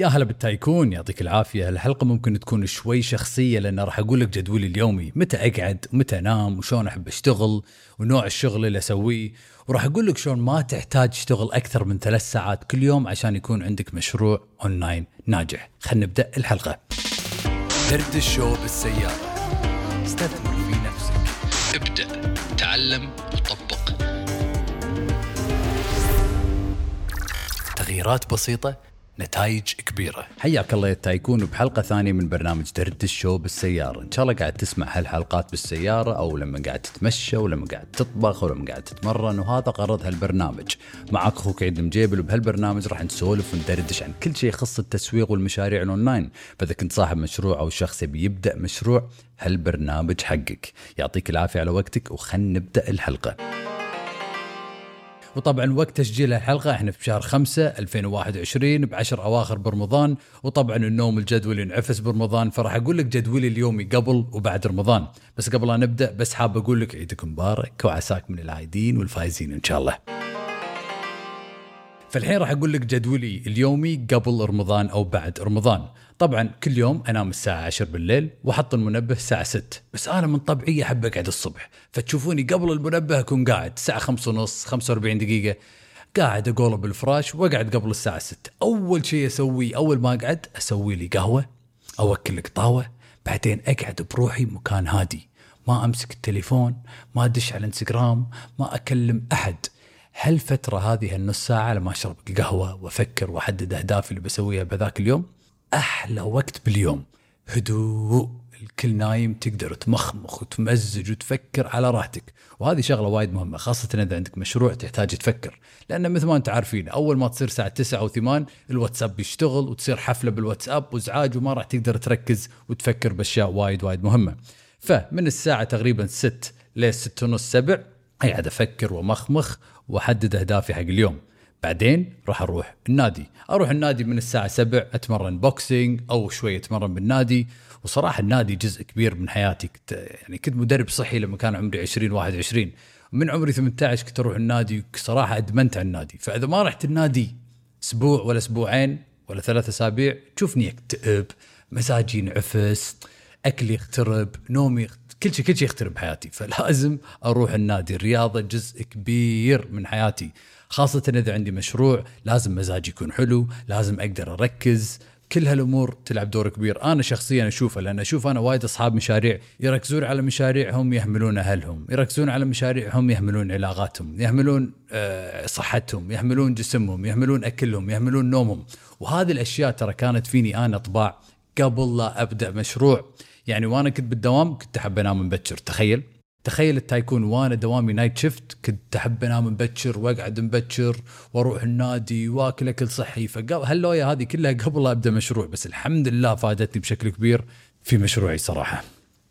يا هلا بال tycoon يعطيك العافية. الحلقة ممكن تكون شوي شخصية لأن راح أقول لك جدولي اليومي. متى أقعد؟ ومتى أنام؟ وشلون أحب أشتغل؟ ونوع الشغل اللي أسويه؟ وراح أقول لك شلون ما تحتاج تشتغل أكثر من ثلاث ساعات كل يوم عشان يكون عندك مشروع أونلاين ناجح. خلينا نبدأ الحلقة. دردشة بالسيارة. استثمر في نفسك. ابدأ. تعلم. وطبق تغييرات بسيطة نتائج كبيرة. حياك الله يا tycoon بحلقة ثانية من برنامج دردشة بالسيارة. إن شاء الله قاعد تسمع هالحلقات بالسيارة أو لما قاعد تتمشى ولما قاعد تطبخ ولما قاعد تتمرن وهذا غرض هالبرنامج. معك أخوك عيد مجيبل وبهالبرنامج راح نسولف وندردش عن كل شيء يخص التسويق والمشاريع الأونلاين. فإذا كنت صاحب مشروع أو شخص يبي يبدأ مشروع هالبرنامج حقك. يعطيك العافية على وقتك وخلنا نبدأ الحلقة. وطبعا وقت تسجيل الحلقة إحنا في شهر 5 2021 بعشر أواخر برمضان وطبعا النوم الجدولي انعفس برمضان فراح أقول لك جدولي اليومي قبل وبعد رمضان. بس قبل لا نبدأ بس حاب أقول لك عيدك مبارك وعساك من العايدين والفايزين إن شاء الله. فالحين راح أقول لك جدولي اليومي قبل رمضان أو بعد رمضان. طبعا كل يوم أنام الساعة 10 بالليل وأحط المنبه الساعة 6 بس أنا من طبعي احب اقعد الصبح. فتشوفوني قبل المنبه أكون قاعد الساعة 5 ونص 45 دقيقة. قاعد أقول بالفراش وأقعد قبل الساعة 6 أول شيء اسويه أول ما أقعد أسوي لي قهوة أوكل لك طاوة بعدين أقعد بروحي مكان هادي. ما أمسك التليفون ما أدش على الانستغرام ما أكلم أحد. هالفترة هذه النص ساعة لما أشرب القهوة وأفكر وأحدد أهدافي اللي بسويها بذاك اليوم؟ أحلى وقت باليوم. هدوء الكل نايم تقدر تمخمخ وتمزج وتفكر على راحتك. وهذه شغلة وايد مهمة خاصة إذا عندك مشروع تحتاج تفكر. لأن مثل ما أنت عارفين أول ما تصير الساعة 9 أو 8 الواتساب يشتغل وتصير حفلة بالواتساب وإزعاج وما راح تقدر تركز وتفكر بأشياء وايد وايد مهمة. فمن الساعة تقريبا 6 ل 6 ونص 7 قاعد أفكر وأمخمخ وأحدد أهدافي حق اليوم. بعدين راح أروح النادي. أروح النادي من الساعة 7 أتمرن boxing أو شوي أتمرن بالنادي. وصراحة النادي جزء كبير من حياتي. كنت يعني كنت مدرب صحي لما كان عمري 20 21 من عمري 18 كنت أروح النادي صراحة أدمنت على النادي. فإذا ما رحت النادي أسبوع ولا أسبوعين ولا ثلاث أسابيع تشوفني أكتئب مزاجي ينعفس اكلي يخترب نومي كل شيء كل شيء يخترب بحياتي. فلازم أروح النادي الرياضة جزء كبير من حياتي. خاصة إذا عندي مشروع لازم مزاجي يكون حلو لازم أقدر أركز. كل هالأمور تلعب دور كبير. أنا شخصيا اشوفها لأن أشوف أنا وايد أصحاب مشاريع يركزون على مشاريعهم يهملون أهلهم. يركزون على مشاريعهم يهملون علاقاتهم. يهملون آه، صحتهم. يهملون جسمهم. يهملون أكلهم. يهملون نومهم. وهذه الأشياء ترى كانت فيني أنا طباع قبل لا أبدأ مشروع. يعني وأنا كنت بالدوام كنت احب انام مبكر تخيل تخيل ال tycoon وأنا دوامي night shift كنت احب انام مبكر واقعد مبكر وأروح النادي واكل اكل صحي فهاللوية هذه كلها قبل أبدأ مشروع بس الحمد لله فادتني بشكل كبير في مشروعي صراحة.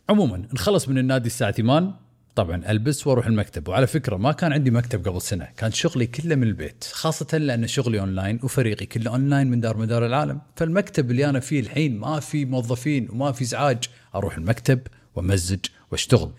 عموما نخلص من النادي الساعة 8 طبعا ألبس وأروح المكتب. وعلى فكرة ما كان عندي مكتب قبل سنة كان شغلي كله من البيت خاصة لأن شغلي أونلاين وفريقي كله أونلاين من دار مدار العالم. فالمكتب اللي أنا فيه الحين ما في موظفين وما في إزعاج أروح المكتب وأمزج وأشتغل.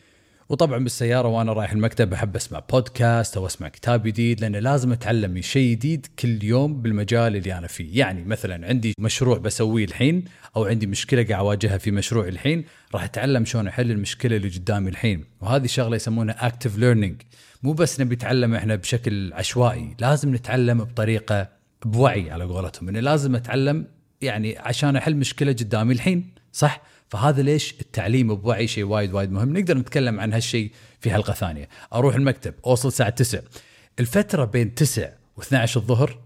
وطبعا بالسيارة وأنا رايح المكتب أحب أسمع بودكاست أو أسمع كتاب جديد لأن لازم أتعلم شيء جديد كل يوم بالمجال اللي أنا فيه، يعني مثلا عندي مشروع بسويه الحين أو عندي مشكلة قاعد أواجهها في مشروعي الحين، راح أتعلم شلون أحل المشكلة اللي قدامي الحين، وهذه شغله يسمونها active learning، مو بس نبي نتعلم إحنا بشكل عشوائي، لازم نتعلم بطريقة بوعي على قولتهم، إنه لازم أتعلم يعني عشان أحل مشكلة قدامي الحين، صح؟ فهذا ليش التعليم بوعي شيء وايد وايد مهم؟ نقدر نتكلم عن هالشيء في حلقة ثانية. أروح المكتب أوصل الساعة 9 الفترة بين 9 و12 الظهر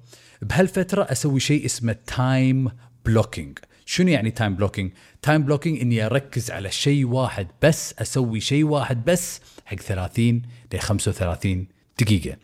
بهالفترة أسوي شيء اسمه time blocking شنو يعني time blocking time blocking إني أركز على شيء واحد بس أسوي شيء واحد بس حق 30 ل 35 دقيقة.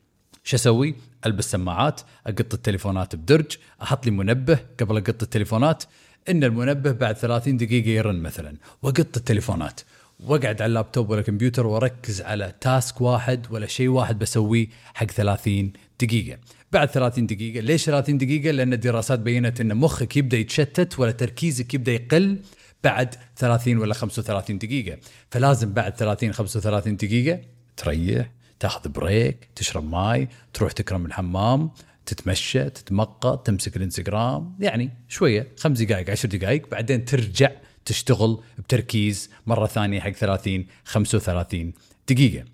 شو أسوي؟ ألبس سماعات أقط التليفونات بدرج أحط لي منبه قبل أقط التليفونات إن المنبه بعد 30 دقيقة يرن مثلا. واقط التليفونات. واقعد على اللابتوب ولا الكمبيوتر واركز على task واحد ولا شيء واحد بسويه حق 30 دقيقة. بعد 30 دقيقة، ليش 30 دقيقة؟ لأن الدراسات بينت أن مخك يبدأ يتشتت ولا تركيزك يبدأ يقل بعد 30 ولا 35 دقيقة، فلازم بعد 30 35 دقيقة تريح، تاخذ break، تشرب ماي، تروح تكرم الحمام، تتمشى تتمقى تمسك الانستغرام يعني شوية خمس دقائق عشر دقائق بعدين ترجع تشتغل بتركيز مرة ثانية حق 30 35 دقيقة.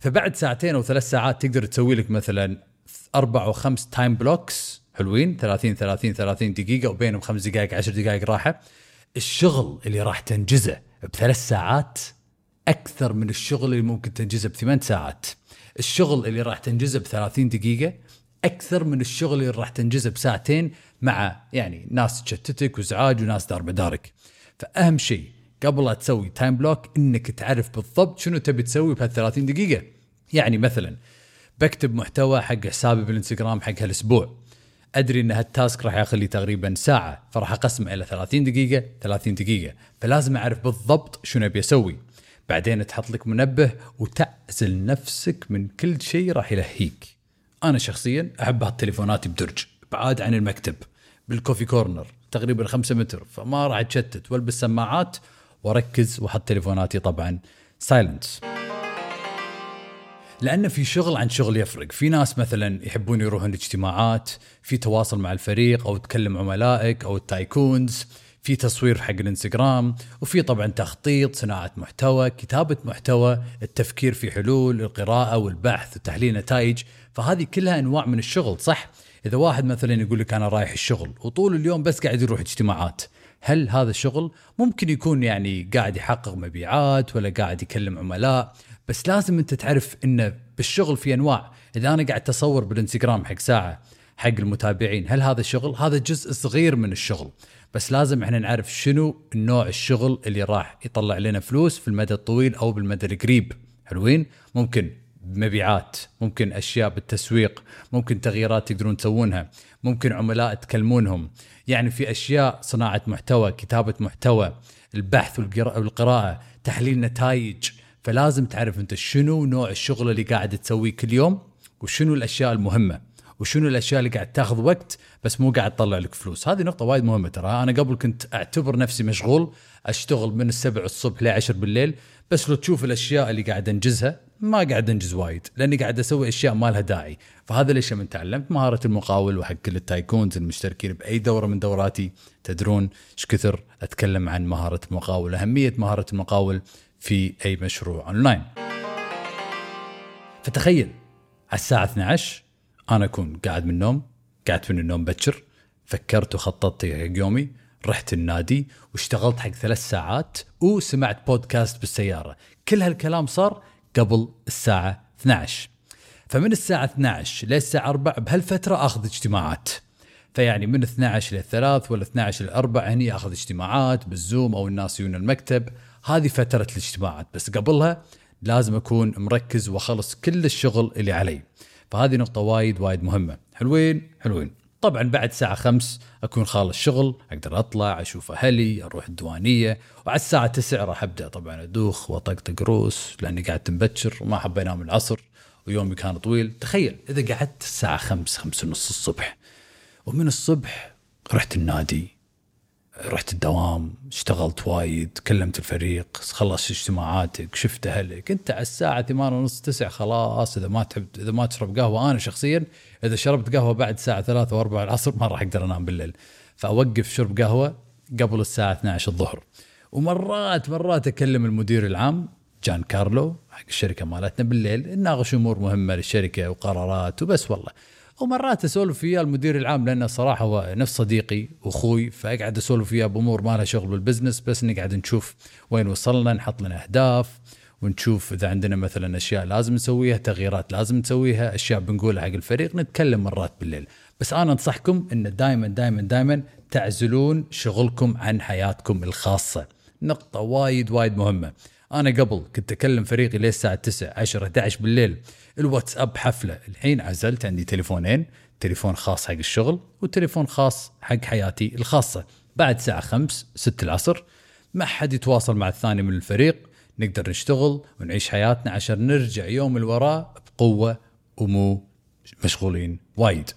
فبعد ساعتين أو ثلاث ساعات تقدر تسوي لك مثلا أربع أو خمس time blocks حلوين 30 30 30 دقيقة وبينهم خمس دقائق 10 دقائق راحة. الشغل اللي راح تنجزه بثلاث ساعات أكثر من الشغل اللي ممكن تنجزه بثمان ساعات. الشغل اللي راح تنجزه ب 30 دقيقة أكثر من الشغل اللي راح تنجزه بساعتين مع يعني ناس تشتتك وازعاج وناس دار بدارك فأهم شيء قبل لا تسوي time block إنك تعرف بالضبط شنو تبي تسوي بهال 30 دقيقة. يعني مثلا بكتب محتوى حق حسابي بالإنستغرام حق هالأسبوع. أدري إن هال task راح ياخذ لي تقريبا ساعة فراح أقسمه إلى 30 دقيقة 30 دقيقة. فلازم أعرف بالضبط شنو أبي أسوي. بعدين تحط لك منبه وتعزل نفسك من كل شيء راح يلهيك. أنا شخصيا أحب أحط تليفوناتي بدرج بعاد عن المكتب بال coffee corner تقريبا خمسة متر فما راح أتشتت والبس سماعات وأركز واحط تليفوناتي طبعا silent لأن في شغل عن شغل يفرق. في ناس مثلا يحبون يروحون الاجتماعات في تواصل مع الفريق أو تكلم عملائك أو ال tycoons في تصوير حق الانستغرام وفي طبعا تخطيط صناعة محتوى كتابة محتوى التفكير في حلول القراءة والبحث وتحليل نتائج. فهذه كلها أنواع من الشغل صح؟ إذا واحد مثلا يقول لك أنا رايح الشغل وطول اليوم بس قاعد يروح اجتماعات هل هذا الشغل ممكن يكون يعني قاعد يحقق مبيعات ولا قاعد يكلم عملاء؟ بس لازم أنت تعرف انه بالشغل في أنواع. إذا أنا قاعد اصور بالانستغرام حق ساعة حق المتابعين هل هذا شغل؟ هذا جزء صغير من الشغل. بس لازم إحنا نعرف شنو النوع الشغل اللي راح يطلع لنا فلوس في المدى الطويل أو بالمدى القريب. حلوين؟ ممكن مبيعات ممكن أشياء بالتسويق ممكن تغييرات تقدرون تسوونها ممكن عملاء تكلمونهم. يعني في أشياء صناعة محتوى كتابة محتوى البحث والقراءة تحليل نتائج. فلازم تعرف أنت شنو نوع الشغل اللي قاعد تسويه كل يوم وشنو الأشياء المهمة. وشنو الأشياء اللي قاعد تاخذ وقت بس مو قاعد تطلع لك فلوس. هذه نقطة وايد مهمة ترى. أنا قبل كنت أعتبر نفسي مشغول أشتغل من السبع الصبح ل 10 بالليل بس لو تشوف الأشياء اللي قاعد أنجزها ما قاعد أنجز وايد لأني قاعد أسوي أشياء ما لها داعي. فهذا ليش من تعلمت؟ مهارة المقاول وحق كل ال tycoons المشتركين بأي دورة من دوراتي. تدرون إيش كثر أتكلم عن مهارة المقاول أهمية مهارة المقاول في أي مشروع أونلاين. فتخيل على الساعة 12 أنا أكون قاعد من النوم قاعد من النوم بكر فكرت وخططت حق يومي رحت النادي واشتغلت حق ثلاث ساعات وسمعت بودكاست بالسيارة. كل هالكلام صار قبل الساعة 12 فمن الساعة 12 للساعه 4 بهالفترة آخذ اجتماعات. فيعني من 12 ل 3 ولا 12 ل 4 هني آخذ اجتماعات بالزوم أو الناس يجون المكتب. هذه فترة الاجتماعات. بس قبلها لازم أكون مركز وأخلص كل الشغل اللي علي. فهذه نقطة وايد وايد مهمة. حلوين؟ حلوين. طبعا بعد الساعة خمس أكون خالص شغل أقدر أطلع أشوف أهلي أروح الديوانية وعلى الساعة تسع راح أبدأ طبعا أدوخ وأطقطق روس لأني قاعد مبكر وما أحب أنام العصر ويومي كان طويل. تخيل إذا قعدت الساعة خمس خمس ونص الصبح ومن الصبح رحت النادي. رحت الدوام اشتغلت وايد كلمت الفريق خلصت اجتماعاتك شفت أهلك. انت على الساعة 8 ونص 9 خلاص. إذا ما تحب إذا ما تشرب قهوة أنا شخصيا إذا شربت قهوة بعد الساعة 3 و4 العصر ما راح أقدر أنام بالليل. فأوقف شرب قهوة قبل الساعة 12 الظهر. ومرات مرات أكلم المدير العام جان كارلو حق الشركة مالتنا بالليل نناقش أمور مهمة للشركة وقرارات وبس والله. ومرات أسولف وياه المدير العام لأنه صراحة هو نفس صديقي وأخوي فأقعد أسولف وياه بامور ما لها شغل بالبزنس بس نقعد نشوف وين وصلنا نحط لنا أهداف ونشوف إذا عندنا مثلا أشياء لازم نسويها تغييرات لازم نسويها أشياء بنقولها حق الفريق نتكلم مرات بالليل. بس أنا أنصحكم إن دائما دائما دائما تعزلون شغلكم عن حياتكم الخاصة. نقطة وايد وايد مهمة. أنا قبل كنت أكلم فريقي لين الساعة 9 10 11 بالليل. الواتساب حفلة. الحين عزلت عندي تليفونين. تليفون خاص حق الشغل وتليفون خاص حق حياتي الخاصة. بعد الساعة 5 6 العصر ما حد يتواصل مع الثاني من الفريق. نقدر نشتغل ونعيش حياتنا عشان نرجع يوم الوراء بقوة ومو مشغولين وايد.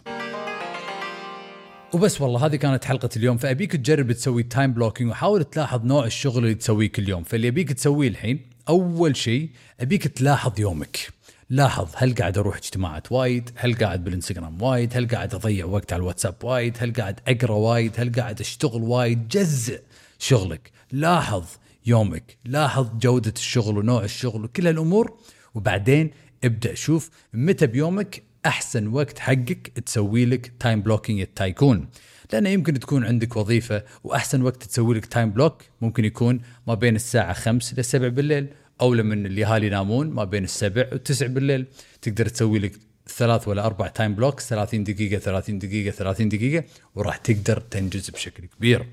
وبس والله هذه كانت حلقة اليوم. فأبيك تجرب تسوي time blocking وحاول تلاحظ نوع الشغل اللي تسويه كل يوم. فاللي أبيك تسويه الحين أول شيء أبيك تلاحظ يومك. لاحظ هل قاعد أروح اجتماعات وايد؟ هل قاعد بالإنستغرام وايد؟ هل قاعد أضيع وقت على الواتساب وايد؟ هل قاعد أقرأ وايد؟ هل قاعد أشتغل وايد؟ جزء شغلك. لاحظ يومك. لاحظ جودة الشغل ونوع الشغل وكل هالأمور. وبعدين ابدأ شوف متى بيومك أحسن وقت حقك تسوي لك time blocking يا tycoon. لأنه يمكن تكون عندك وظيفة وأحسن وقت تسوي لك time block ممكن يكون ما بين الساعة 5 ل 7 بالليل أو لما الاهالي ينامون ما بين السبع والتسع بالليل. تقدر تسوي لك ثلاث ولا أربع time blocks 30 دقيقة 30 دقيقة 30 دقيقة وراح تقدر تنجز بشكل كبير.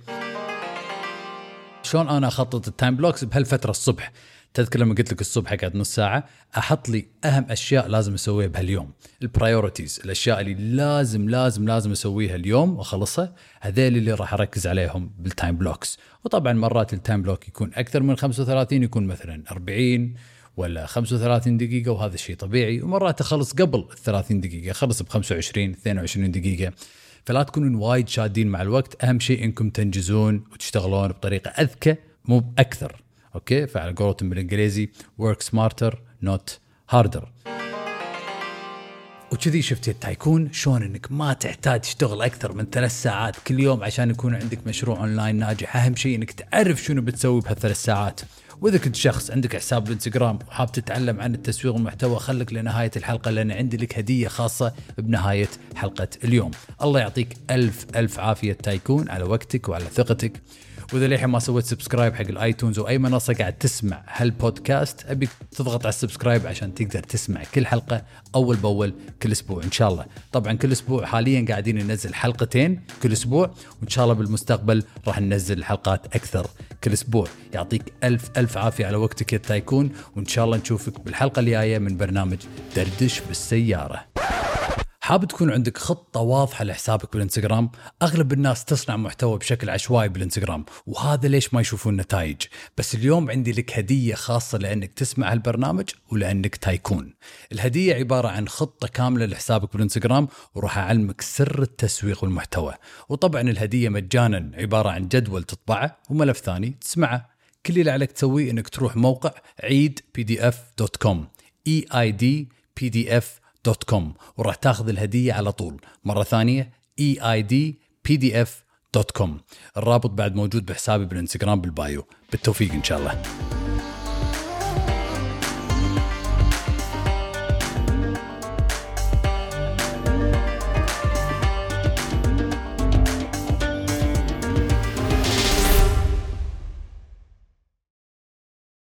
شلون أنا أخطط ال time blocks بهالفترة الصبح. تذكر لما قلت لك الصبح اقعد نص ساعة أحط لي أهم أشياء لازم أسويها بهاليوم. ال priorities الأشياء اللي لازم لازم لازم أسويها اليوم وأخلصها هذول اللي راح أركز عليهم بال time blocks وطبعا مرات ال time block يكون أكثر من 35 يكون مثلا 40 ولا 35 دقيقة وهذا الشيء طبيعي. ومرات أخلص قبل ال 30 دقيقة أخلص ب 25 22 دقيقة. فلا تكونون وايد شادين مع الوقت. أهم شيء إنكم تنجزون وتشتغلون بطريقة أذكى مو أكثر أوكي؟ فعلى قولتهم بالإنجليزي work smarter not harder. وكذي شفت يا tycoon شلون إنك ما تحتاج تشتغل أكثر من ثلاث ساعات كل يوم عشان يكون عندك مشروع اونلاين ناجح. أهم شيء إنك تعرف شنو بتسوي بهالثلاث ساعات. وإذا كنت شخص عندك حساب بالإنستغرام وحاب تتعلم عن التسويق والمحتوى خليك لنهاية الحلقة لأن عندي لك هدية خاصة بنهاية حلقة اليوم. الله يعطيك ألف ألف عافية tycoon على وقتك وعلى ثقتك. وإذا للحين ما سويت subscribe حق ال iTunes أو اي منصة قاعد تسمع هالبودكاست ابيك تضغط على ال subscribe عشان تقدر تسمع كل حلقة أول بأول كل أسبوع إن شاء الله. طبعا كل أسبوع حاليا قاعدين ننزل حلقتين كل أسبوع وإن شاء الله بالمستقبل راح ننزل حلقات أكثر كل أسبوع. يعطيك ألف ألف عافية على وقتك يا tycoon وإن شاء الله نشوفك بالحلقة الجاية من برنامج دردش بالسيارة. حاب تكون عندك خطة واضحة لحسابك بالإنستغرام؟ أغلب الناس تصنع محتوى بشكل عشوائي بالإنستغرام وهذا ليش ما يشوفون نتائج. بس اليوم عندي لك هدية خاصة لأنك تسمع هالبرنامج ولأنك تايكون. الهدية عبارة عن خطة كاملة لحسابك بالإنستغرام وراح أعلمك سر التسويق والمحتوى. وطبعا الهدية مجانا عبارة عن جدول تطبعه وملف ثاني تسمعه. كل اللي عليك تسويه إنك تروح موقع عيد PDF dot com E I D PDF dot com وراح تاخذ الهدية على طول. مرة ثانية E I D PDF dot com. الرابط بعد موجود بحسابي بالانستغرام بال bio. بالتوفيق إن شاء الله.